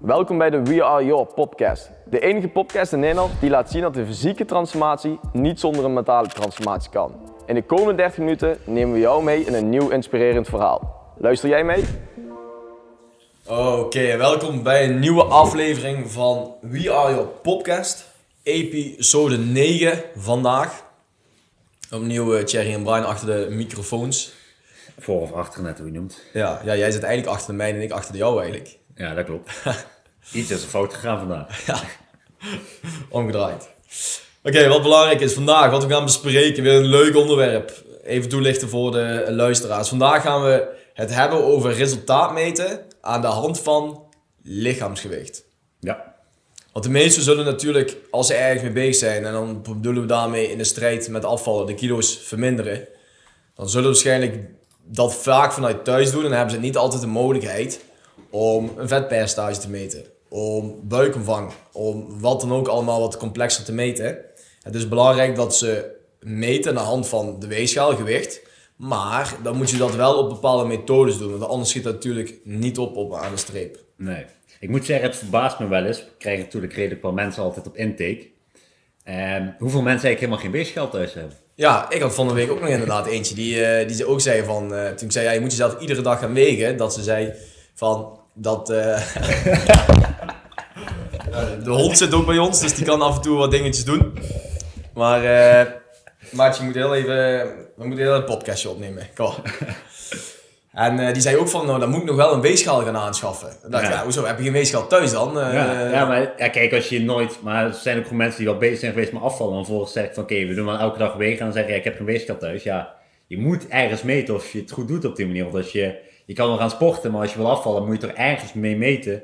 Welkom bij de We Are Your podcast. De enige podcast in Nederland die laat zien dat de fysieke transformatie niet zonder een mentale transformatie kan. In de komende 30 minuten nemen we jou mee in een nieuw inspirerend verhaal. Luister jij mee? Oké, welkom bij een nieuwe aflevering van We Are Your podcast. Episode 9 vandaag. Opnieuw uh, Thierry en Brian achter de microfoons. Voor of achter, net hoe je noemt. Ja, ja, jij zit eigenlijk achter de mijne en ik achter de jou eigenlijk. Ja, dat klopt. Iets is er fout gegaan vandaag. Ja, omgedraaid. Oké, wat belangrijk is vandaag, wat we gaan bespreken, weer een leuk onderwerp. Even toelichten voor de luisteraars. Vandaag gaan we het hebben over resultaat meten aan de hand van lichaamsgewicht. Ja. Want de meesten zullen natuurlijk, als ze ergens mee bezig zijn, en dan bedoelen we daarmee in de strijd met afvallen, de kilo's verminderen, dan zullen waarschijnlijk dat vaak vanuit thuis doen en hebben ze niet altijd de mogelijkheid om een vetpercentage te meten, om buikomvang, om wat dan ook allemaal wat complexer te meten. Het is belangrijk dat ze meten aan de hand van de weegschaal, gewicht, maar dan moet je dat wel op bepaalde methodes doen, want anders schiet dat natuurlijk niet op, op aan de streep. Nee. Ik moet zeggen, het verbaast me wel eens. Ik krijg natuurlijk redelijk veel mensen altijd op intake. En hoeveel mensen eigenlijk helemaal geen weegschaal thuis hebben. Ja, ik had van de week ook nog inderdaad eentje die, eh, die ze ook zei van, eh, toen ik zei ja, je moet jezelf iedere dag gaan wegen, dat ze zei van, dat... eh, de hond zit ook bij ons, dus die kan af en toe wat dingetjes doen. Maar, eh Maatje, je moet heel even, we moeten heel een podcastje opnemen. Kom. En die zei ook van, nou, dan moet ik nog wel een weegschaal gaan aanschaffen. Dan dacht ik, Ja. ja, hoezo, heb je geen weegschaal thuis dan? Eh, Ja, ja, maar ja, kijk, als je nooit... Maar er zijn ook gewoon mensen die wel bezig zijn geweest met afvallen. En vervolgens zeg ik van, oké, we doen wel elke dag wegen. En dan zeg je, ik heb geen weegschaal thuis. Ja, je moet ergens meten of je het goed doet op die manier. Want als je... Je kan wel gaan sporten, maar als je wil afvallen, moet je er ergens mee meten.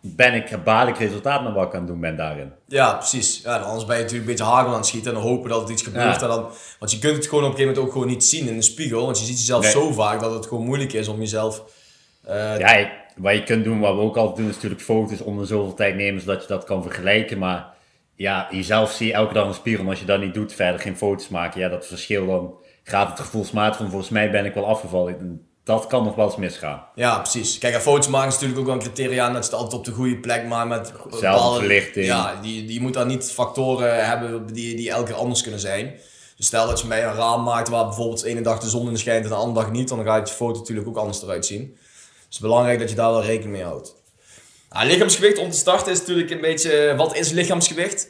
Ben ik, baal ik resultaat naar wat ik aan het doen ben daarin. Ja, precies. Ja, anders ben je natuurlijk een beetje hagel aan het schieten en dan hopen dat het iets gebeurt. Ja. En dan, want je kunt het gewoon op een gegeven moment ook gewoon niet zien in de spiegel. Want je ziet jezelf Nee. zo vaak dat het gewoon moeilijk is om jezelf... eh, Ja, je- wat je kunt doen, wat we ook altijd doen, is natuurlijk foto's om de zoveel tijd nemen, zodat je dat kan vergelijken. Maar ja, jezelf zie je elke dag in de spiegel. En als je dat niet doet, verder geen foto's maken, ja, dat verschil, dan gaat het gevoelsmatig van volgens mij ben ik wel afgevallen. Dat kan nog wel eens misgaan. Ja, precies. Kijk, en foto's maken is natuurlijk ook wel een criteria dat je het altijd op de goede plek maakt met Zelfde verlichting. Ja, die, die moet dan niet factoren hebben die, die elke keer anders kunnen zijn. Dus stel dat je bij een raam maakt waar bijvoorbeeld de ene dag de zon in schijnt en de andere dag niet, dan gaat je foto natuurlijk ook anders eruit zien. Dus het is belangrijk dat je daar wel rekening mee houdt. Nou, lichaamsgewicht om te starten is natuurlijk een beetje, wat is lichaamsgewicht?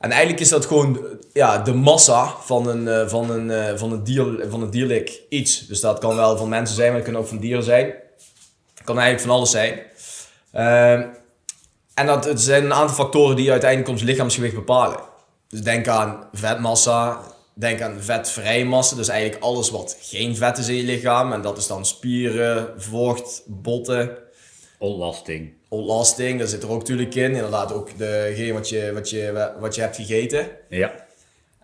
En eigenlijk is dat gewoon ja, de massa van een, eh, van, een, eh, van, een dier, van een dierlijk iets. Dus dat kan wel van mensen zijn, maar het kan ook van dieren zijn. Het kan eigenlijk van alles zijn. Ehm, en dat, het zijn een aantal factoren die uiteindelijk ons lichaamsgewicht bepalen. Dus denk aan vetmassa, denk aan vetvrije massa. Dus eigenlijk alles wat geen vet is in je lichaam. En dat is dan spieren, vocht, botten, Ontlasting. Ontlasting. Dat zit er ook natuurlijk in. Inderdaad ook degene wat je, wat je, wat je hebt gegeten. Ja.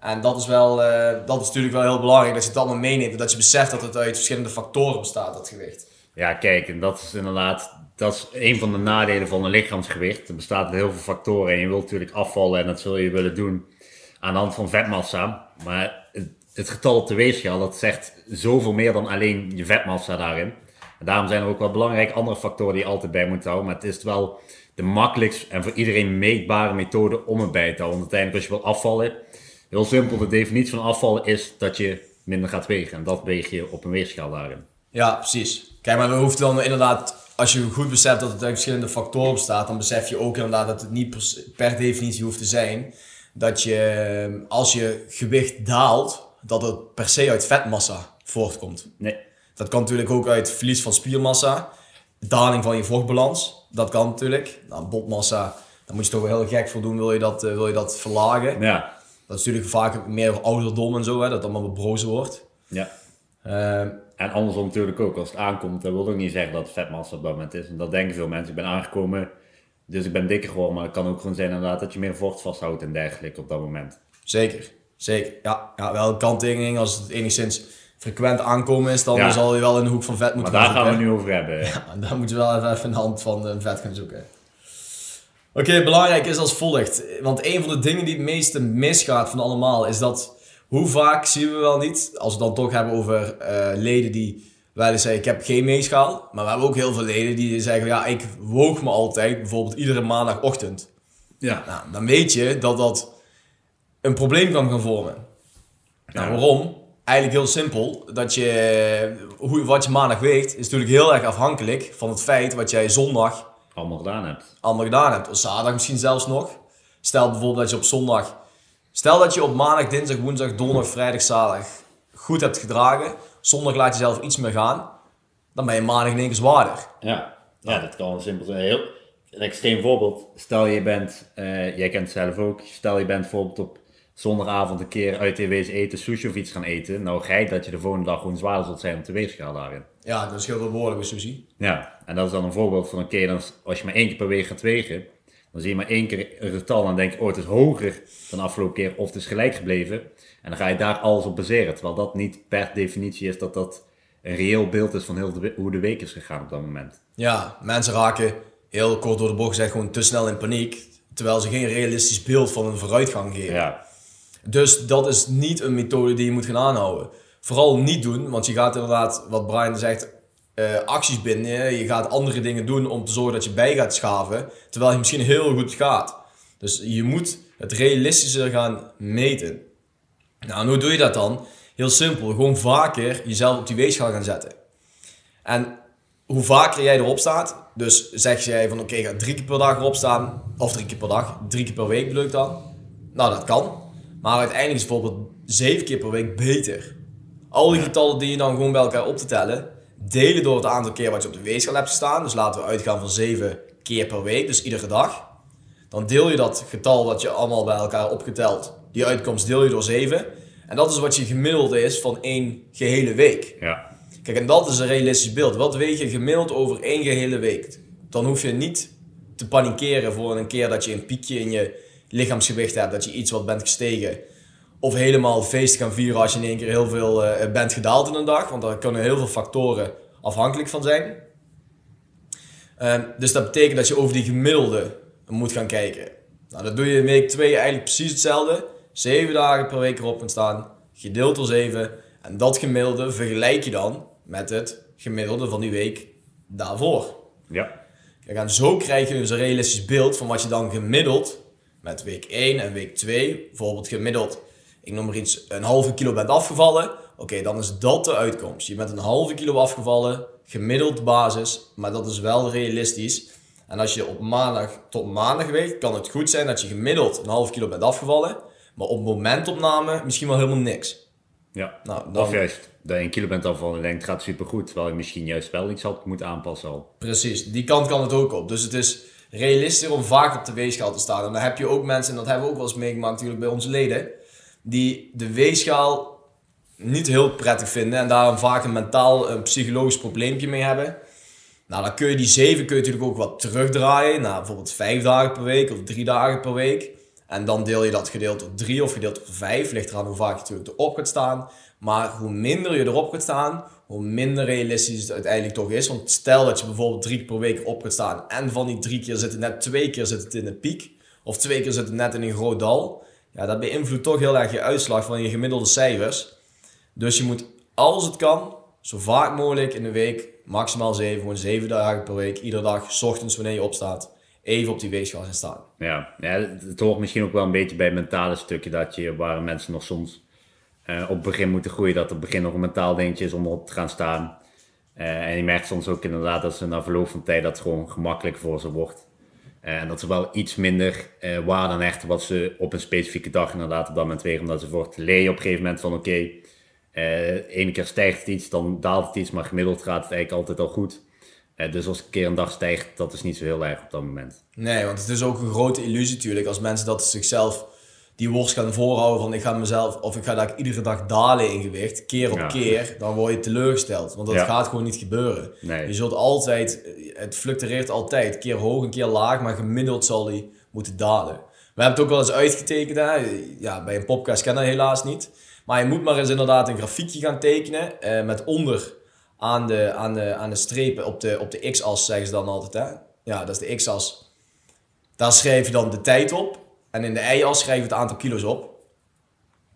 En dat is wel, eh, dat is natuurlijk wel heel belangrijk, dat je het allemaal meeneemt. En dat je beseft dat het uit verschillende factoren bestaat, dat gewicht. Ja, kijk, en dat is inderdaad, dat is een van de nadelen van een lichaamsgewicht. Er bestaat uit heel veel factoren en je wilt natuurlijk afvallen en dat zul je willen doen aan de hand van vetmassa. Maar het, het getal op de weegschaal, dat zegt zoveel meer dan alleen je vetmassa daarin. En daarom zijn er ook wel belangrijke andere factoren die je altijd bij moet houden. Maar het is wel de makkelijkst en voor iedereen meetbare methode om het bij te houden. Want uiteindelijk als je wil afvallen, heel simpel, de definitie van afvallen is dat je minder gaat wegen. En dat weeg je op een weegschaal daarin. Ja, precies. Kijk, maar we hoeven dan inderdaad, als je goed beseft dat het uit verschillende factoren bestaat, dan besef je ook inderdaad dat het niet per definitie hoeft te zijn dat je, als je gewicht daalt, dat het per se uit vetmassa voortkomt. Nee. Dat kan natuurlijk ook uit verlies van spiermassa, daling van je vochtbalans. Dat kan natuurlijk. Nou, botmassa, daar moet je toch wel heel gek voor doen, wil je dat, eh, wil je dat verlagen. Ja. Dat is natuurlijk vaak meer ouderdom en zo, hè, dat het allemaal wat brozer wordt. Ja. Ehm, En andersom natuurlijk ook, als het aankomt, dat wil ook niet zeggen dat vetmassa op dat moment is. En dat denken veel mensen. Ik ben aangekomen, dus ik ben dikker geworden, maar het kan ook gewoon zijn inderdaad dat je meer vocht vasthoudt en dergelijke op dat moment. zeker, zeker. Ja, ja wel een kanttekening. Als het enigszins frequent aankomen is, dan Ja. zal je wel in de hoek van vet Maar moeten daar gaan we nu over hebben. Ja, daar moeten we wel even, de hand van eh, vet gaan zoeken. Oké, belangrijk is als volgt. Want een van de dingen die het meeste misgaat van allemaal is dat... Hoe vaak zien we wel niet, als we dan toch hebben over eh, leden die wel eens zeggen, ik heb geen meeschaal. Maar we hebben ook heel veel leden die zeggen, ja, ik woog me altijd, bijvoorbeeld iedere maandagochtend. Ja. Nou, dan weet je dat dat een probleem kan gaan vormen. Nou, Ja. waarom? Eigenlijk heel simpel. Dat je, hoe, wat je maandag weegt, is natuurlijk heel erg afhankelijk van het feit wat jij zondag Allemaal gedaan hebt. allemaal gedaan hebt. Of zaterdag misschien zelfs nog. Stel bijvoorbeeld dat je op zondag... Stel dat je op maandag, dinsdag, woensdag, donderdag, vrijdag, zaterdag goed hebt gedragen. Zondag laat je zelf iets meer gaan. Dan ben je maandag in één keer zwaarder. Ja. Ja, dat kan simpel zijn. Heel, een extreem voorbeeld. Stel je bent, eh, jij kent het zelf ook, stel je bent bijvoorbeeld op zondagavond een keer uit TV's eten, sushi of iets gaan eten. Nou geit dat je de volgende dag gewoon zwaarder zult zijn op de weegschaal daarin. Ja, dat is heel veel woorden bij sushi. Ja, en dat is dan een voorbeeld van, oké, dan als je maar één keer per week gaat wegen, dan zie je maar één keer een getal en denk je, oh, het is hoger dan de afgelopen keer of het is gelijk gebleven. En dan ga je daar alles op baseren, terwijl dat niet per definitie is dat dat een reëel beeld is van heel de, hoe de week is gegaan op dat moment. Ja, mensen raken heel kort door de bocht gezegd gewoon te snel in paniek. Terwijl ze geen realistisch beeld van een vooruitgang geven. Ja, Dus dat is niet een methode die je moet gaan aanhouden. Vooral niet doen, want je gaat inderdaad, wat Brian zegt, eh, acties binden. Je gaat andere dingen doen om te zorgen dat je bij gaat schaven. Terwijl je misschien heel goed gaat. Dus je moet het realistischer gaan meten. Nou, en hoe doe je dat dan? Heel simpel, gewoon vaker jezelf op die weegschaal gaan zetten. En hoe vaker jij erop staat, dus zeg jij van oké, ga drie keer per dag erop staan, of drie keer per dag, drie keer per week bedoel dan. Nou, dat kan. Maar uiteindelijk is bijvoorbeeld zeven keer per week beter. Al die getallen die je dan gewoon bij elkaar op te tellen, delen door het aantal keer wat je op de weegschaal hebt gestaan. Dus laten we uitgaan van zeven keer per week, dus iedere dag. Dan deel je dat getal wat je allemaal bij elkaar opgeteld, die uitkomst deel je door 7. En dat is wat je gemiddelde is van één gehele week. ja, Kijk, en dat is een realistisch beeld. Wat weeg je gemiddeld over één gehele week? Dan hoef je niet te panikeren voor een keer dat je een piekje in je lichaamsgewicht hebt, dat je iets wat bent gestegen. Of helemaal feest gaan vieren als je in één keer heel veel eh, bent gedaald in een dag. Want daar kunnen heel veel factoren afhankelijk van zijn. Ehm, dus dat betekent dat je over die gemiddelde moet gaan kijken. Nou, dat doe je in week 2 eigenlijk precies hetzelfde. 7 dagen per week erop gaan staan, gedeeld door 7. En dat gemiddelde vergelijk je dan met het gemiddelde van die week daarvoor. ja, Kijk, en zo krijg je dus een realistisch beeld van wat je dan gemiddeld met week 1 en week 2, bijvoorbeeld gemiddeld, ik noem maar iets, een halve kilo bent afgevallen. Oké, dan is dat de uitkomst. Je bent een halve kilo afgevallen, gemiddeld basis, maar dat is wel realistisch. En als je op maandag tot maandag weegt, kan het goed zijn dat je gemiddeld een halve kilo bent afgevallen, maar op momentopname misschien wel helemaal niks. ja. Nou, dan- Of juist, dat je een kilo bent afvallen en denkt, het gaat supergoed, terwijl je misschien juist wel iets had moeten aanpassen al. Precies, die kant kan het ook op. Dus het is realistischer om vaak op de weegschaal te staan. En dan heb je ook mensen, en dat hebben we ook wel eens meegemaakt natuurlijk bij onze leden, die de weegschaal niet heel prettig vinden en daar vaak een mentaal, een psychologisch probleempje mee hebben. Nou, dan kun je die 7 kun je natuurlijk ook wat terugdraaien naar bijvoorbeeld 5 dagen per week of 3 dagen per week. En dan deel je dat gedeeld door 3 of gedeeld door 5. Ligt eraan hoe vaak je natuurlijk erop gaat staan. Maar hoe minder je erop gaat staan, hoe minder realistisch het uiteindelijk toch is. Want stel dat je bijvoorbeeld drie keer per week erop gaat staan. En van die drie keer zit het net twee keer zit het in een piek. Of twee keer zit het net in een groot dal. Ja, dat beïnvloedt toch heel erg je uitslag van je gemiddelde cijfers. Dus je moet, als het kan, zo vaak mogelijk in de week, maximaal zeven, gewoon zeven dagen per week, iedere dag, 's ochtends wanneer je opstaat, even op die weegschaal gaan staan. Ja, ja het, hoort misschien ook wel een beetje bij het mentale stukje dat je, waar mensen nog soms eh, op het begin moeten groeien, dat het begin nog een mentaal dingetje is om op te gaan staan. Eh, en je merkt soms ook inderdaad dat ze na verloop van tijd dat het gewoon gemakkelijk voor ze wordt. Eh, en dat ze wel iets minder waarde aan hechten wat ze op een specifieke dag inderdaad op dat moment wegen. Omdat ze voor het leer je op een gegeven moment van oké, eh ene keer stijgt het iets, dan daalt het iets, maar gemiddeld gaat het eigenlijk altijd al goed. Dus als een keer een dag stijgt, dat is niet zo heel erg op dat moment. Nee, want het is ook een grote illusie natuurlijk als mensen dat zichzelf die worst gaan voorhouden van ik ga mezelf of ik ga daar iedere dag dalen in gewicht, keer op Ja. keer, dan word je teleurgesteld. Want dat Ja. gaat gewoon niet gebeuren. Nee. Je zult altijd, het fluctueert altijd, keer hoog, een keer laag, maar gemiddeld zal die moeten dalen. We hebben het ook wel eens uitgetekend, hè? Ja, bij een podcast ken dat helaas niet. Maar je moet maar eens inderdaad een grafiekje gaan tekenen eh, met onder aan de, aan de, aan de strepen op de, op de x-as zeggen ze dan altijd. Hè? Ja, dat is de x-as. Daar schrijf je dan de tijd op. En in de y-as schrijf je het aantal kilo's op.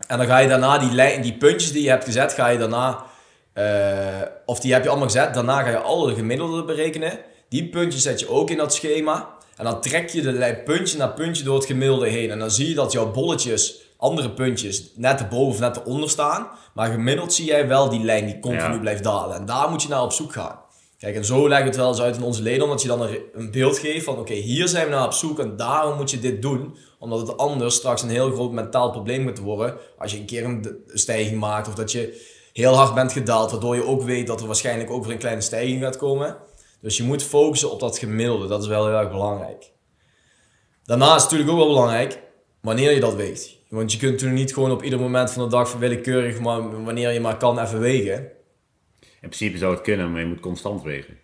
En dan ga je daarna die, lijn, die puntjes die je hebt gezet, ga je daarna Eh, of die heb je allemaal gezet. Daarna ga je alle gemiddelden berekenen. Die puntjes zet je ook in dat schema. En dan trek je de lijn puntje na puntje door het gemiddelde heen. En dan zie je dat jouw bolletjes, andere puntjes, net erboven of net eronder staan. Maar gemiddeld zie jij wel die lijn die continu Ja. blijft dalen. En daar moet je naar op zoek gaan. Kijk, en zo leggen we het wel eens uit in onze leden, omdat je dan een, beeld geeft van, oké, hier zijn we naar op zoek en daarom moet je dit doen. Omdat het anders straks een heel groot mentaal probleem moet worden als je een keer een stijging maakt of dat je heel hard bent gedaald, waardoor je ook weet dat er waarschijnlijk ook weer een kleine stijging gaat komen. Dus je moet focussen op dat gemiddelde, dat is wel heel erg belangrijk. Daarnaast is natuurlijk ook wel belangrijk wanneer je dat weegt. Want je kunt natuurlijk niet gewoon op ieder moment van de dag willekeurig, maar wanneer je maar kan, even wegen. In principe zou het kunnen, maar je moet constant wegen.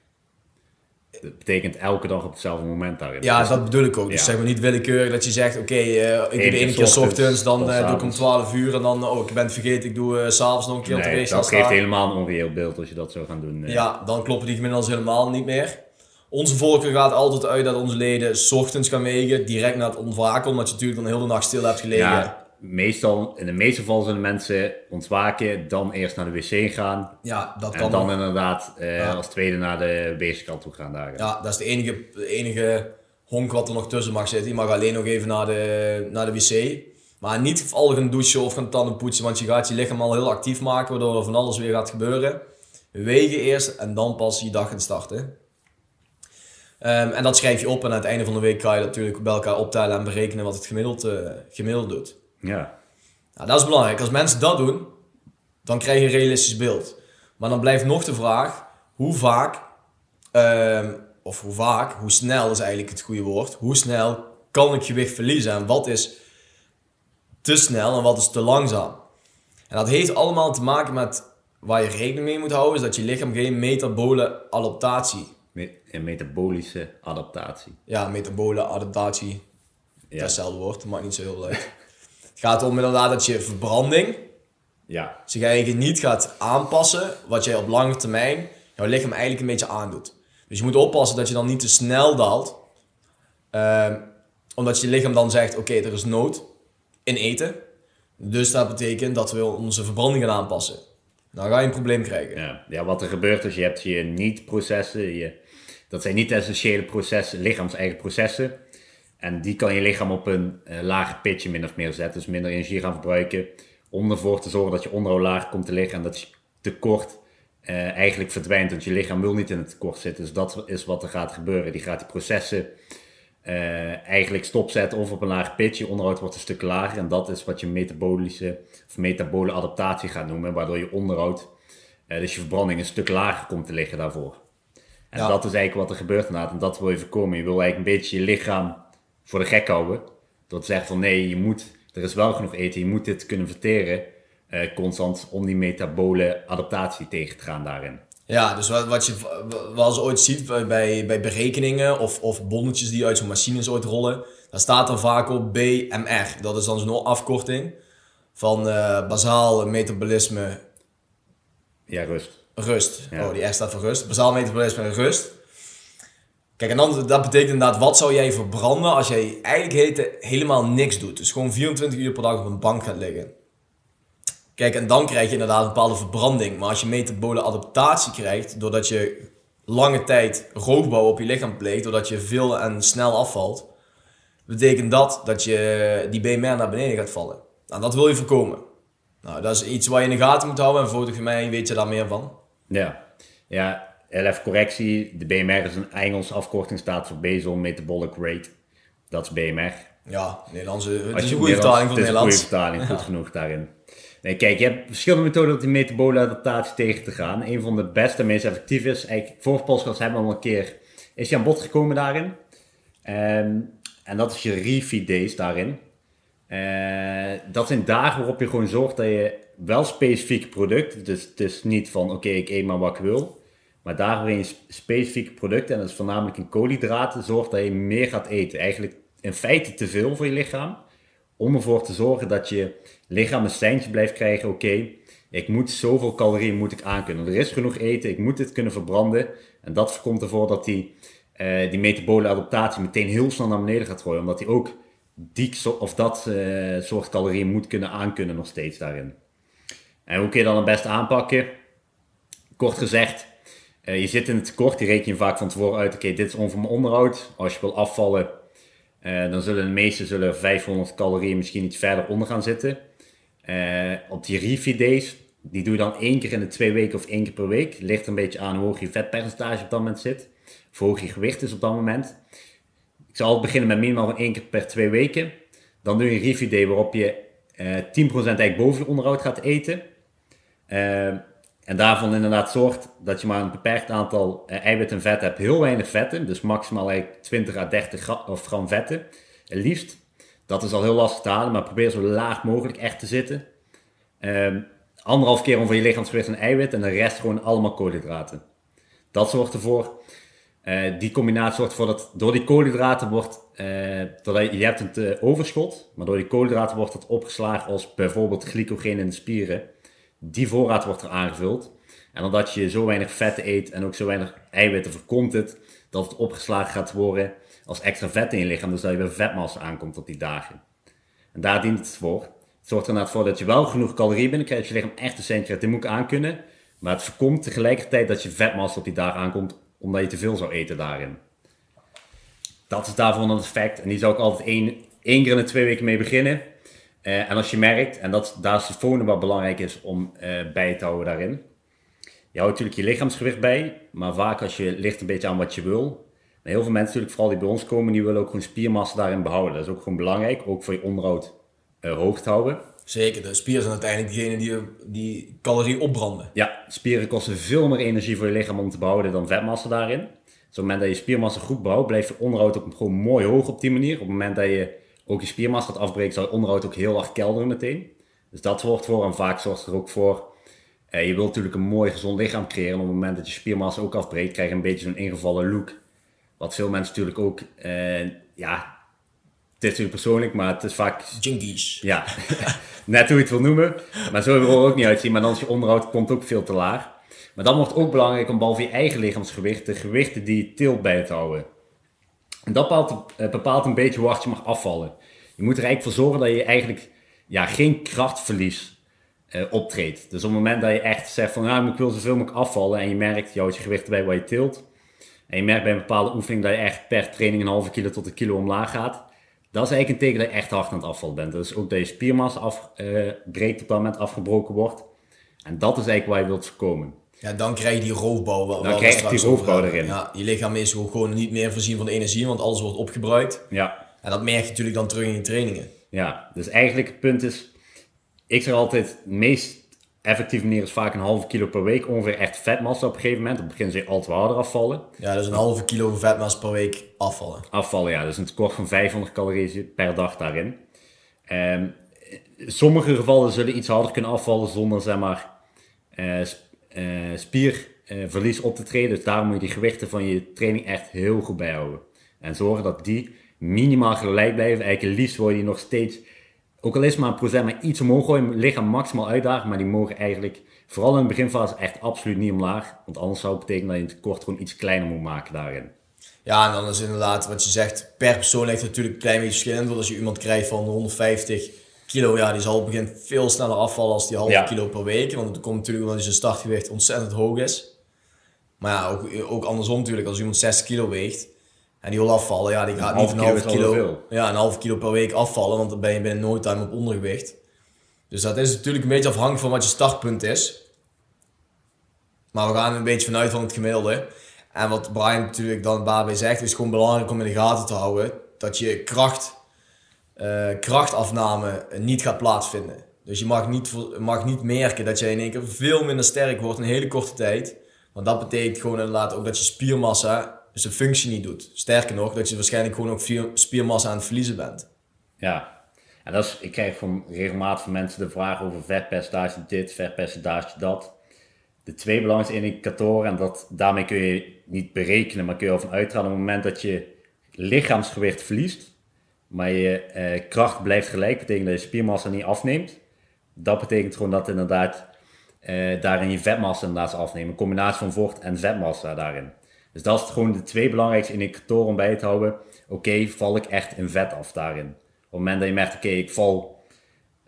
Dat betekent elke dag op hetzelfde moment daarin. Ja, dat bedoel ik ook. Dus Ja. zeg maar niet willekeurig dat je zegt, oké, eh, ik doe de ene keer 's ochtends, dan eh, doe ik om s'avonds. 12 uur en dan, oh, ik ben het vergeten, ik doe eh, s s'avonds nog een keer op de Nee, race dat geeft helemaal een onreëel beeld als je dat zou gaan doen. eh. Ja, dan kloppen die gemiddels helemaal niet meer. Onze volker gaat altijd uit dat onze leden 's ochtends gaan wegen, direct na het ontwaken, omdat je natuurlijk dan heel de nacht stil hebt gelegen. Ja, meestal, in de meeste gevallen zullen mensen ontwaken, dan eerst naar de wc gaan. Ja, dat En kan dan nog. inderdaad eh, als tweede naar de bezigkant toe gaan daar. Ja, dat is de enige, de enige honk wat er nog tussen mag zitten. Je mag alleen nog even naar de, naar de wc. Maar niet al gaan douchen of gaan tanden poetsen, want je gaat je lichaam al heel actief maken, waardoor er van alles weer gaat gebeuren. Wegen eerst en dan pas je dag gaan starten. Ehm, en dat schrijf je op en aan het einde van de week kan je dat natuurlijk bij elkaar optellen en berekenen wat het gemiddeld, eh, gemiddeld doet. Ja. Nou, dat is belangrijk. Als mensen dat doen, dan krijg je een realistisch beeld. Maar dan blijft nog de vraag, hoe vaak, ehm, of hoe vaak, hoe snel is eigenlijk het goede woord, hoe snel kan ik gewicht verliezen en wat is te snel en wat is te langzaam. En dat heeft allemaal te maken met waar je rekening mee moet houden, is dat je lichaam geen metabole adaptatie, Een metabolische adaptatie. ja, metabole adaptatie, Ja. hetzelfde woord, dat maakt niet zo heel uit. Het gaat om inderdaad dat je verbranding, Ja. zich eigenlijk niet gaat aanpassen wat jij op lange termijn jouw lichaam eigenlijk een beetje aandoet. Dus je moet oppassen dat je dan niet te snel daalt. Ehm, omdat je lichaam dan zegt, oké, er is nood in eten. Dus dat betekent dat we onze verbranding gaan aanpassen. Dan ga je een probleem krijgen. Ja. ja, wat er gebeurt is, je hebt je niet-processen. Je, dat zijn niet essentiële processen, lichaams-eigen processen. En die kan je lichaam op een eh, lager pitje min of meer zetten. Dus minder energie gaan verbruiken. Om ervoor te zorgen dat je onderhoud laag komt te liggen. En dat je tekort eh, eigenlijk verdwijnt. Want je lichaam wil niet in het tekort zitten. Dus dat is wat er gaat gebeuren. Die gaat die processen eh, eigenlijk stopzetten of op een laag pitje. Je onderhoud wordt een stuk lager. En dat is wat je metabolische of metabole adaptatie gaat noemen. Waardoor je onderhoud, dus je verbranding, een stuk lager komt te liggen daarvoor. En Ja. dat is eigenlijk wat er gebeurt inderdaad. En dat wil je voorkomen. Je wil eigenlijk een beetje je lichaam voor de gek houden. Door te zeggen van nee, je moet, er is wel genoeg eten. Je moet dit kunnen verteren eh, constant om die metabole adaptatie tegen te gaan daarin. Ja, dus wat, wat je wel eens ooit ziet bij, bij, berekeningen of, of bonnetjes die uit zo'n machines ooit rollen, dan staat er vaak op BMR. Dat is dan zo'n afkorting van eh bazaal metabolisme Ja, rust. Rust. Ja. Oh, die R staat voor rust. Bazaal metabolisme en rust. Kijk, en dan, dat betekent inderdaad, wat zou jij verbranden als jij eigenlijk hete, helemaal niks doet? Dus gewoon 24 uur per dag op een bank gaat liggen. Kijk, en dan krijg je inderdaad een bepaalde verbranding. Maar als je metabole adaptatie krijgt, doordat je lange tijd roofbouw op je lichaam pleegt, doordat je veel en snel afvalt, betekent dat dat je die BMR naar beneden gaat vallen. Nou, dat wil je voorkomen. Nou, dat is iets waar je in de gaten moet houden en volgens mij weet je daar meer van. Ja, ja LF correctie. De BMR is een Engels afkorting, staat voor Basal Metabolic Rate. Dat is BMR. Ja, Nederlandse, het Als is je een goede vertaling van het het is een goede vertaling, goed genoeg daarin. Nee, kijk, je hebt verschillende methoden om die metabole adaptatie tegen te gaan. Een van de beste en meest effectief is, eigenlijk, podcast hebben we al een keer, is je aan bod gekomen daarin. Ehm, en dat is je refeed days daarin. Eh, dat zijn dagen waarop je gewoon zorgt dat je wel specifiek product, dus het is niet van oké, ik eet maar wat ik wil. Maar daar waarin je sp- specifieke producten, en dat is voornamelijk in koolhydraten, zorgt dat je meer gaat eten. Eigenlijk in feite te veel voor je lichaam. Om ervoor te zorgen dat je lichaam een seintje blijft krijgen. Oké, ik moet zoveel calorieën moet ik aankunnen. Er is genoeg eten, ik moet dit kunnen verbranden. En dat voorkomt ervoor dat die, eh, die metabole adaptatie meteen heel snel naar beneden gaat gooien. Omdat hij ook die of dat eh, soort calorieën moet kunnen aankunnen nog steeds daarin. En hoe kun je dan het beste aanpakken? kort gezegd, eh, je zit in het tekort, die reken je vaak van tevoren uit. Oké, dit is ongeveer mijn onderhoud. Als je wil afvallen, eh, dan zullen de meeste zullen 500 calorieën misschien iets verder onder gaan zitten. Eh, op die refeed days, die doe je dan één keer in de twee weken of één keer per week. Ligt een beetje aan hoe hoog je vetpercentage op dat moment zit. Of hoe hoog je gewicht is op dat moment. Ik zal beginnen met minimaal van één keer per twee weken. Dan doe je een refeed day waarop je 10% eigenlijk boven je onderhoud gaat eten. En daarvan inderdaad zorgt dat je maar een beperkt aantal uh, eiwit en vet hebt. Heel weinig vetten, dus maximaal eigenlijk 20 à 30 gram, vetten. Het liefst. Dat is al heel lastig te halen, maar probeer zo laag mogelijk echt te zitten. Um, anderhalf keer ongeveer je lichaamsgewicht en eiwit en de rest gewoon allemaal koolhydraten. Dat zorgt ervoor, uh, die combinatie zorgt ervoor dat door die koolhydraten wordt, uh, je hebt een overschot, maar door die koolhydraten wordt het opgeslagen als bijvoorbeeld glycogeen in de spieren die voorraad wordt er aangevuld. En omdat je zo weinig vetten eet en ook zo weinig eiwitten, voorkomt het dat het opgeslagen gaat worden als extra vet in je lichaam. Dus dat je weer vetmassa aankomt op die dagen. En daar dient het voor. Het zorgt er voor dat je wel genoeg calorieën binnenkrijgt. Dat je lichaam echt een centje moet aankunnen. Maar het voorkomt tegelijkertijd dat je vetmassa op die dagen aankomt, omdat je te veel zou eten daarin. Dat is daarvoor een effect. En die zou ik altijd één, één keer in de twee weken mee beginnen. Uh, en als je merkt, en dat, daar is de volgende wat belangrijk is om uh, bij te houden daarin. Je houdt natuurlijk je lichaamsgewicht bij, maar vaak als je ligt een beetje aan wat je wil. Maar heel veel mensen natuurlijk, vooral die bij ons komen, die willen ook gewoon spiermassa daarin behouden. Dat is ook gewoon belangrijk, ook voor je onderhoud uh, hoog te houden. Zeker, de spieren zijn uiteindelijk degene die, die calorie opbranden. Ja, spieren kosten veel meer energie voor je lichaam om te behouden dan vetmassa daarin. Dus op het moment dat je spiermassa goed bouwt, blijft je onderhoud ook gewoon mooi hoog op die manier. Op het moment dat je ook je spiermassa gaat afbreken, zal je onderhoud ook heel erg kelderen meteen. Dus dat zorgt voor, en vaak zorgt er ook voor, eh, je wilt natuurlijk een mooi gezond lichaam creëren. op het moment dat je spiermassa ook afbreekt, krijg je een beetje zo'n ingevallen look. Wat veel mensen natuurlijk ook, eh, ja, het is natuurlijk persoonlijk, maar het is vaak... Jinkies. Ja, net hoe je het wil noemen. Maar zo wil er ook niet uitzien, maar dan is je onderhoud komt ook veel te laag. Maar dan wordt het ook belangrijk om behalve je eigen lichaamsgewicht, de gewichten die je tilt bij te houden. En dat bepaalt, eh, bepaalt een beetje hoe hard je mag afvallen. Je moet er eigenlijk voor zorgen dat je eigenlijk ja, geen krachtverlies uh, optreedt. Dus op het moment dat je echt zegt van nou, ik wil zoveel mogelijk afvallen en je merkt, je houdt je gewicht erbij waar je tilt. En je merkt bij een bepaalde oefening dat je echt per training een halve kilo tot een kilo omlaag gaat. Dat is eigenlijk een teken dat je echt hard aan het afvallen bent. Dus ook dat je spiermassa afbreekt uh, op dat moment afgebroken wordt. En dat is eigenlijk wat je wilt voorkomen. Ja, dan krijg je die roofbouw. Dan krijg je die roofbouw erin. Ja, je lichaam is gewoon niet meer voorzien van energie, want alles wordt opgebruikt. Ja. En dat merk je natuurlijk dan terug in je trainingen. Ja, dus eigenlijk het punt is, ik zeg altijd, de meest effectieve manier is vaak een halve kilo per week, ongeveer echt vetmassa op een gegeven moment. Op het begin ze altijd harder afvallen. Ja, dus een halve kilo vetmassa per week afvallen. Afvallen, ja. Dus een tekort van 500 calorieën per dag daarin. Um, sommige gevallen zullen iets harder kunnen afvallen zonder, zeg maar, uh, spierverlies op te treden. Dus daarom moet je die gewichten van je training echt heel goed bijhouden. En zorgen dat die minimaal gelijk blijven. Eigenlijk liefst word je nog steeds, ook al is maar een procent, maar iets omhoog gooien. Lichaam maximaal uitdagen, maar die mogen eigenlijk, vooral in de beginfase, echt absoluut niet omlaag. Want anders zou het betekenen dat je het tekort gewoon iets kleiner moet maken daarin. Ja, en dan is inderdaad wat je zegt, per persoon het natuurlijk een klein beetje verschillend. Want als je iemand krijgt van 150 kilo, ja, die zal op het begin veel sneller afvallen als die halve kilo per week. Want het komt natuurlijk omdat zijn startgewicht ontzettend hoog is. Maar ja, ook, ook andersom natuurlijk, als iemand 60 kilo weegt, en die wil afvallen, ja, die gaat niet een half kilo, ja, een half kilo per week afvallen, want dan ben je binnen no time op ondergewicht. Dus dat is natuurlijk een beetje afhankelijk van wat je startpunt is. Maar we gaan een beetje vanuit van het gemiddelde. En wat Brian natuurlijk dan daarbij zegt, is gewoon belangrijk om in de gaten te houden dat je kracht, uh, krachtafname niet gaat plaatsvinden. Dus je mag niet, mag niet merken dat je in één keer veel minder sterk wordt in een hele korte tijd. Want dat betekent gewoon inderdaad ook dat je spiermassa zijn functie niet doet. Sterker nog, dat je waarschijnlijk gewoon ook spiermassa aan het verliezen bent. Ja, en dat is, ik krijg van, regelmatig van mensen de vraag over vetpercentage dit, vetpercentage dat. De twee belangrijkste indicatoren, en dat, daarmee kun je niet berekenen, maar kun je ervan uitgaan op het moment dat je lichaamsgewicht verliest, maar je eh, kracht blijft gelijk, betekent dat je spiermassa niet afneemt. Dat betekent gewoon dat inderdaad eh, daarin je vetmassa inderdaad afnemen. Een combinatie van vocht en vetmassa daarin. Dus dat is gewoon de twee belangrijkste indicatoren om bij te houden. Oké, val ik echt in vet af daarin? Op het moment dat je merkt, oké, ik val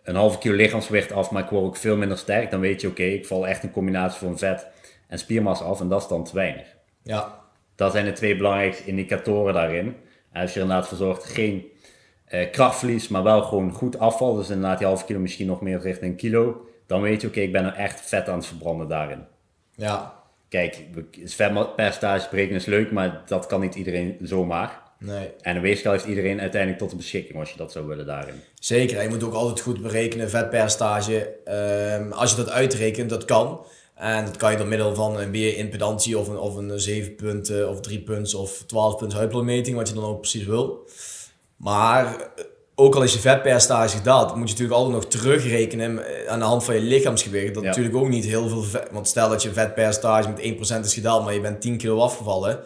een halve kilo lichaamsgewicht af, maar ik word ook veel minder sterk, dan weet je, oké, ik val echt een combinatie van vet en spiermassa af en dat is dan te weinig. Ja, Dat zijn de twee belangrijkste indicatoren daarin. En als je er inderdaad voor zorgt geen eh, krachtverlies, maar wel gewoon goed afval, dus inderdaad die half kilo misschien nog meer richting een kilo, dan weet je oké, ik ben er echt vet aan het verbranden daarin. ja, Kijk, vetpercentage berekenen is leuk, maar dat kan niet iedereen zomaar. nee. En een weegschaal heeft iedereen uiteindelijk tot de beschikking als je dat zou willen daarin. Zeker, en je moet ook altijd goed berekenen, vetpercentage. Ehm, als je dat uitrekent, dat kan. En dat kan je door middel van een B-impedantie of een, of een 7 punten of 3 punten of 12 punten huidploometing, wat je dan ook precies wil. Maar eh, ook al is je vetpercentage gedaald, moet je natuurlijk altijd nog terugrekenen eh, aan de hand van je lichaamsgewicht. Dat Ja. natuurlijk ook niet heel veel vet... Want stel dat je vetpercentage met 1% is gedaald, maar je bent 10 kilo afgevallen.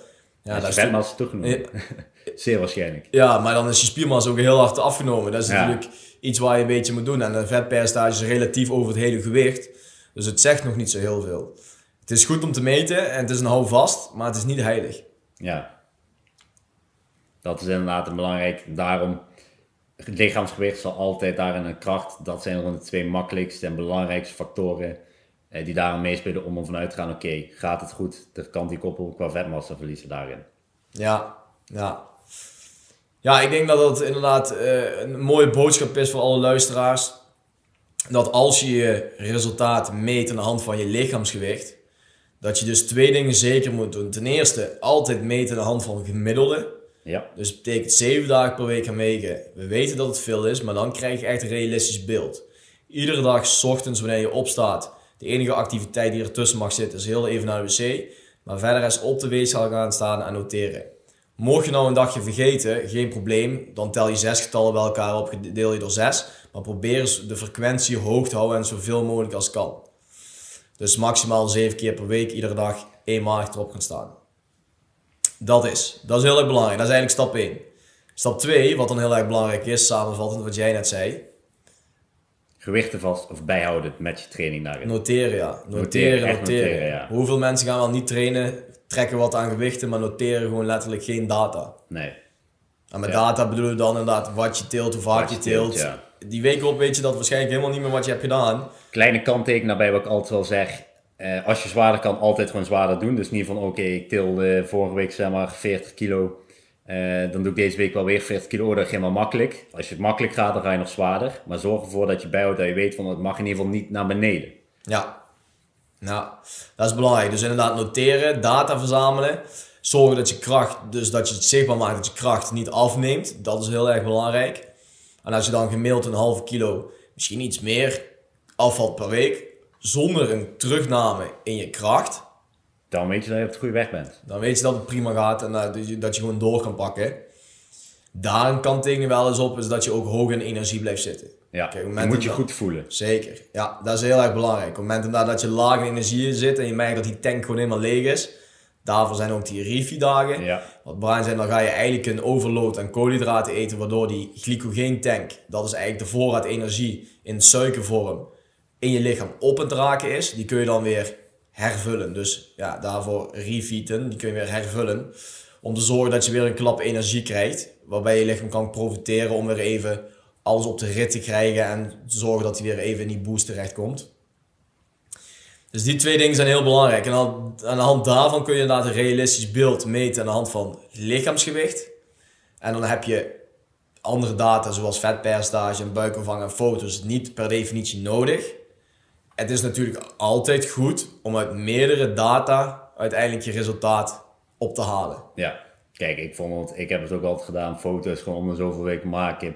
Ja, dat is vetmassa toegenomen. Zeer waarschijnlijk. ja, maar dan is je spiermassa ook heel hard afgenomen. Dat is Ja. natuurlijk iets waar je een beetje moet doen. En een vetpercentage is relatief over het hele gewicht. Dus het zegt nog niet zo heel veel. Het is goed om te meten en het is een houvast, maar het is niet heilig. Ja. Dat is inderdaad belangrijk. Daarom, lichaamsgewicht zal altijd daarin een kracht. Dat zijn gewoon de twee makkelijkste en belangrijkste factoren eh, die daarin meespelen om ervan uit te gaan. Oké, gaat het goed? De kant die koppel qua vetmassa verliezen daarin. Ja, ja. Ja, ik denk dat het inderdaad eh, een mooie boodschap is voor alle luisteraars. Dat als je je resultaat meet aan de hand van je lichaamsgewicht, dat je dus twee dingen zeker moet doen. Ten eerste, altijd meten aan de hand van gemiddelde. Ja, Dus het betekent 7 dagen per week gaan. We weten dat het veel is, maar dan krijg je echt een realistisch beeld. Iedere dag, 's ochtends, wanneer je opstaat, de enige activiteit die ertussen mag zitten, is heel even naar de wc. Maar verder is op de weegschaal gaan staan en noteren. Mocht je nou een dagje vergeten, geen probleem. Dan tel je zes getallen bij elkaar op, deel je door 6. Maar probeer de frequentie hoog te houden en zoveel mogelijk als kan. Dus maximaal 7 keer per week, iedere dag één maag erop gaan staan. Dat is. Dat is heel erg belangrijk. Dat is eigenlijk stap 1. Stap 2, wat dan heel erg belangrijk is, samenvattend wat jij net zei. gewichten vast of bijhouden met je training daarin. Noteren, ja. Noteren, Noteren, noteren. echt noteren, ja. Hoeveel mensen gaan wel niet trainen, trekken wat aan gewichten, maar noteren gewoon letterlijk geen data. Nee. En met Ja. data bedoelen we dan inderdaad wat je teelt, hoe vaak Wat je je teelt. ja. Die week op weet je dat waarschijnlijk helemaal niet meer wat je hebt gedaan. Kleine kanttekening daarbij wat ik altijd wel zeg. Eh, als je zwaarder kan, altijd gewoon zwaarder doen. Dus niet van oké, ik tilde vorige week zeg maar 40 kilo. eh, dan doe ik deze week wel weer 40 kilo. Oh, Dat ging wel makkelijk. Als je het makkelijk gaat, dan ga je nog zwaarder. Maar zorg ervoor dat je bijhoudt dat je weet van het mag in ieder geval niet naar beneden. Ja. Nou, dat is belangrijk. Dus inderdaad noteren, data verzamelen. Zorgen dat je kracht, dus dat je het zichtbaar maakt dat je kracht niet afneemt. Dat is heel erg belangrijk. En als je dan gemiddeld een halve kilo, misschien iets meer, afvalt per week, zonder een terugname in je kracht, Dan weet je dat je op de goede weg bent. dan weet je dat het prima gaat en dat je, dat je gewoon door kan pakken. Daar een kanttekening wel eens op, is dat je ook hoog in energie blijft zitten. Ja, het je moet je dat- goed voelen. Zeker. Ja, dat is heel erg belangrijk. Op het moment dat je laag in energie zit en je merkt dat die tank gewoon helemaal leeg is. Daarvoor zijn ook die refi-dagen. Ja. Wat dan ga je eigenlijk een overload aan koolhydraten eten, waardoor die glycogeentank, dat is eigenlijk de voorraad energie in suikervorm, in je lichaam op het raken is. Die kun je dan weer hervullen. Dus ja, daarvoor refeeden, die kun je weer hervullen. Om te zorgen dat je weer een klap energie krijgt, waarbij je lichaam kan profiteren om weer even alles op de rit te krijgen en te zorgen dat hij weer even in die boost terechtkomt. Dus die twee dingen zijn heel belangrijk. En aan de hand daarvan kun je inderdaad een realistisch beeld meten aan de hand van lichaamsgewicht. En dan heb je andere data zoals vetpercentage en buikomvang en foto's niet per definitie nodig. Het is natuurlijk altijd goed om uit meerdere data uiteindelijk je resultaat op te halen. Ja, kijk, ik vond het, ik heb het ook altijd gedaan, foto's gewoon om de zoveel weken maken.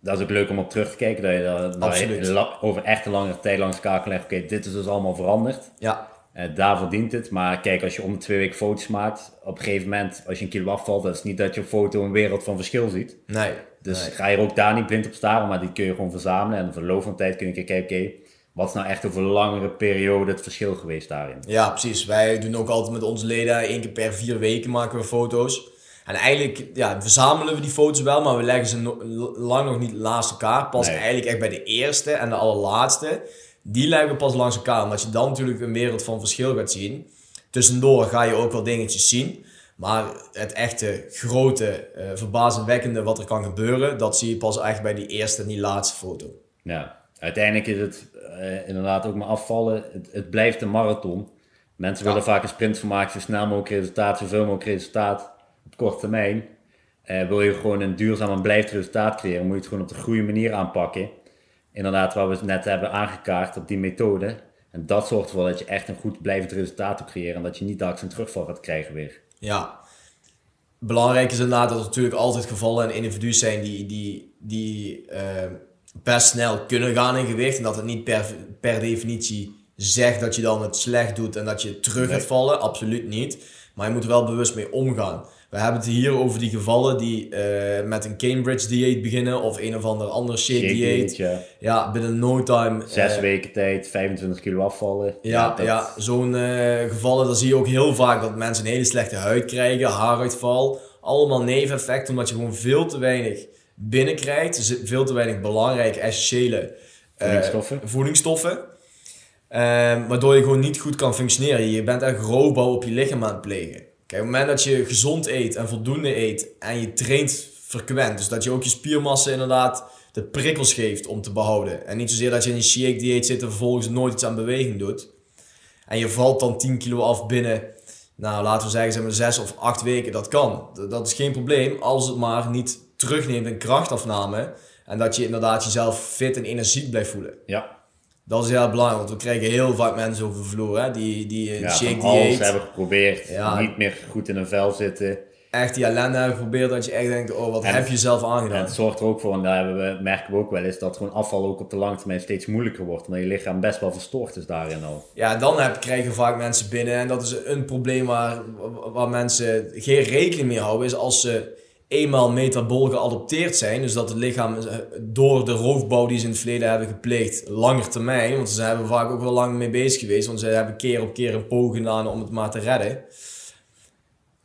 Dat is ook leuk om op terug te kijken, dat je daar- over echt een langere tijd langs elkaar kan leggen. Oké, dit is dus allemaal veranderd. Ja, Eh, daarvoor dient het. Maar kijk, als je om de twee weken foto's maakt, op een gegeven moment, als je een kilo afvalt, dat is niet dat je op foto een wereld van verschil ziet. nee. Dus nee. ga je er ook daar niet blind op staren, maar die kun je gewoon verzamelen. En over de loop van de tijd kun je kijken, oké, wat is nou echt over een langere periode het verschil geweest daarin? Ja, precies. Wij doen ook altijd met onze leden, één keer per vier weken maken we foto's. En eigenlijk ja, verzamelen we die foto's wel, maar we leggen ze no- lang nog niet naast elkaar. Pas Nee. eigenlijk echt bij de eerste en de allerlaatste. Die leggen we pas langs elkaar, omdat je dan natuurlijk een wereld van verschil gaat zien. Tussendoor ga je ook wel dingetjes zien. Maar het echte grote, eh verbazingwekkende wat er kan gebeuren, dat zie je pas echt bij die eerste en die laatste foto. Ja, uiteindelijk is het eh, inderdaad ook maar afvallen. Het, het blijft een marathon. Mensen willen vaak een sprint van maken, zo snel mogelijk resultaat, zoveel mogelijk resultaat op korte termijn. Eh, wil je gewoon een duurzaam en blijft resultaat creëren, moet je het gewoon op de goede manier aanpakken. Inderdaad, wat we het net hebben aangekaart op die methode. En dat zorgt ervoor dat je echt een goed blijvend resultaat op creëren en dat je niet telkens een terugval gaat krijgen weer. Ja. Belangrijk is inderdaad dat er natuurlijk altijd gevallen en individuen zijn die, die, die uh, best snel kunnen gaan in gewicht. En dat het niet per, per definitie zegt dat je dan het slecht doet en dat je terug gaat vallen. Absoluut niet. Maar je moet er wel bewust mee omgaan. We hebben het hier over die gevallen die uh, met een Cambridge dieet beginnen of een of ander ander shake, shake dieet. Ja. ja. binnen no time. Zes uh, weken tijd, 25 kilo afvallen. Ja, ja, ja zo'n uh, gevallen, dan zie je ook heel vaak dat mensen een hele slechte huid krijgen, haaruitval. Allemaal neveneffecten omdat je gewoon veel te weinig binnenkrijgt. Dus veel te weinig belangrijke essentiële voedingsstoffen. voedingsstoffen. Ehm, waardoor je gewoon niet goed kan functioneren. Je bent echt roofbouw op je lichaam aan het plegen. Kijk, op het moment dat je gezond eet en voldoende eet en je traint frequent, dus dat je ook je spiermassa inderdaad de prikkels geeft om te behouden. En niet zozeer dat je in een shake dieet zit en vervolgens nooit iets aan beweging doet. En je valt dan 10 kilo af binnen, nou laten we zeggen, zeg maar 6 of 8 weken. Dat kan. Dat is geen probleem als het maar niet terugneemt in krachtafname. En dat je inderdaad jezelf fit en energiek blijft voelen. Ja. Dat is heel belangrijk, want we krijgen heel vaak mensen over vloer, hè, die, die ja, shake alles hebben geprobeerd, ja, niet meer goed in een vel zitten. Echt die ellende hebben geprobeerd, dat je echt denkt, oh wat heb je zelf aangedaan. En het zorgt er ook voor, en daar hebben we, merken we ook wel eens, dat gewoon afval ook op de lange termijn steeds moeilijker wordt. Omdat je lichaam best wel verstoord is daarin al. Ja, dan heb, krijgen vaak mensen binnen, en dat is een probleem waar, waar mensen geen rekening mee houden, is als ze eenmaal metabol geadopteerd zijn. Dus dat het lichaam eh, door de roofbouw die ze in het verleden hebben gepleegd, langer termijn. Want ze hebben vaak ook wel lang mee bezig geweest. Want ze hebben keer op keer een poging gedaan om het maar te redden.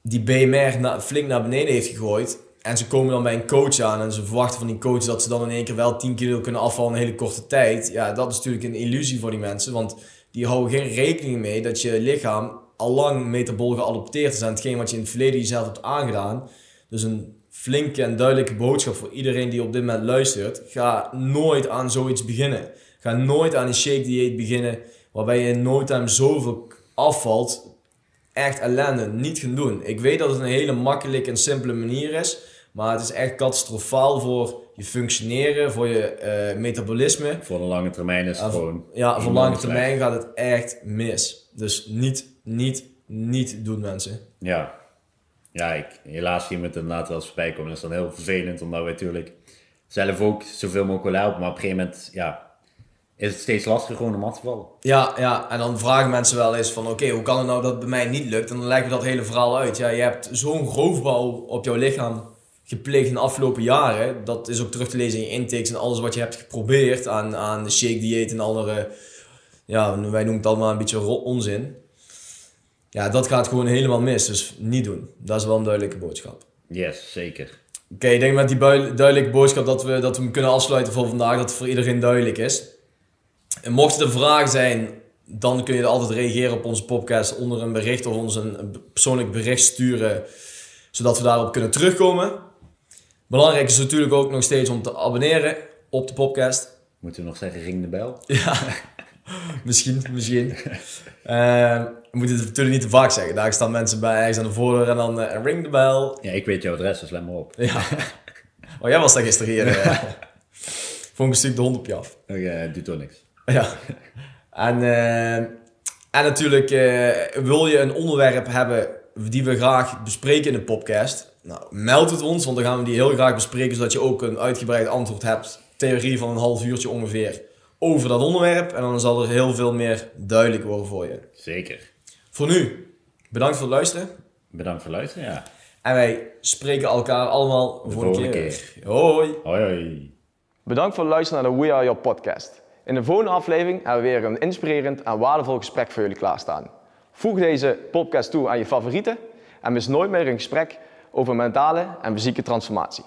Die BMR flink naar beneden heeft gegooid. En ze komen dan bij een coach aan en ze verwachten van die coach dat ze dan in één keer wel 10 kilo kunnen afvallen in een hele korte tijd. Ja, dat is natuurlijk een illusie voor die mensen. Want die houden geen rekening mee dat je lichaam al lang metabol geadopteerd is aan hetgeen wat je in het verleden jezelf hebt aangedaan. Dus een flinke en duidelijke boodschap voor iedereen die op dit moment luistert. Ga nooit aan zoiets beginnen. Ga nooit aan een shake dieet beginnen waarbij je in no time zoveel afvalt. Echt ellende, niet gaan doen. Ik weet dat het een hele makkelijke en simpele manier is, maar het is echt catastrofaal voor je functioneren, voor je uh, metabolisme. Voor de lange termijn is het gewoon. Ja, voor lange termijn gaat het echt mis. Dus niet, niet, niet doen mensen. Ja, ja, ik, helaas zien we het inderdaad wel eens voorbij komen. Dat is dan heel vervelend, omdat we natuurlijk zelf ook zoveel mogelijk willen helpen. Maar op een gegeven moment, ja, is het steeds lastiger gewoon om af te vallen. Ja, ja, en dan vragen mensen wel eens van, oké, hoe kan het nou dat het bij mij niet lukt? En dan leggen we dat hele verhaal uit. Ja, je hebt zo'n roofbouw op jouw lichaam gepleegd in de afgelopen jaren. Dat is ook terug te lezen in je intakes en alles wat je hebt geprobeerd aan, aan de shake dieet en andere, ja, wij noemen het allemaal een beetje onzin ja, dat gaat gewoon helemaal mis. Dus niet doen. Dat is wel een duidelijke boodschap. Yes, zeker. Oké, ik denk met die duidelijke boodschap dat we, dat we hem kunnen afsluiten voor vandaag. Dat het voor iedereen duidelijk is. En mochten er vragen zijn, dan kun je altijd reageren op onze podcast onder een bericht of ons een, persoonlijk bericht sturen. Zodat we daarop kunnen terugkomen. Belangrijk is natuurlijk ook nog steeds om te abonneren op de podcast. Moeten we nog zeggen, ring de bel? Ja, misschien, misschien. Uh, we moeten het natuurlijk niet te vaak zeggen. Daar staan mensen bij ergens aan de voordeur en dan uh, ring de bel. Ja, ik weet jouw adres, dus let maar op. Ja. Oh, jij was daar gisteren hier. Uh, Vond een stuk de hond op je af. Okay, doet toch niks. Ja. En, uh, en natuurlijk wil je een onderwerp hebben die we graag bespreken in de podcast. Nou, meld het ons, want dan gaan we die heel graag bespreken, zodat je ook een uitgebreid antwoord hebt. Theorie van een half uurtje ongeveer over dat onderwerp. En dan zal er heel veel meer duidelijk worden voor je. Zeker. Voor nu, bedankt voor het luisteren. Bedankt voor het luisteren, ja. En wij spreken elkaar allemaal de volgende keer. keer. Hoi. Hoi, hoi. Bedankt voor het luisteren naar de We Are Your podcast. In de volgende aflevering hebben we weer een inspirerend en waardevol gesprek voor jullie klaarstaan. Voeg deze podcast toe aan je favorieten en mis nooit meer een gesprek over mentale en fysieke transformatie.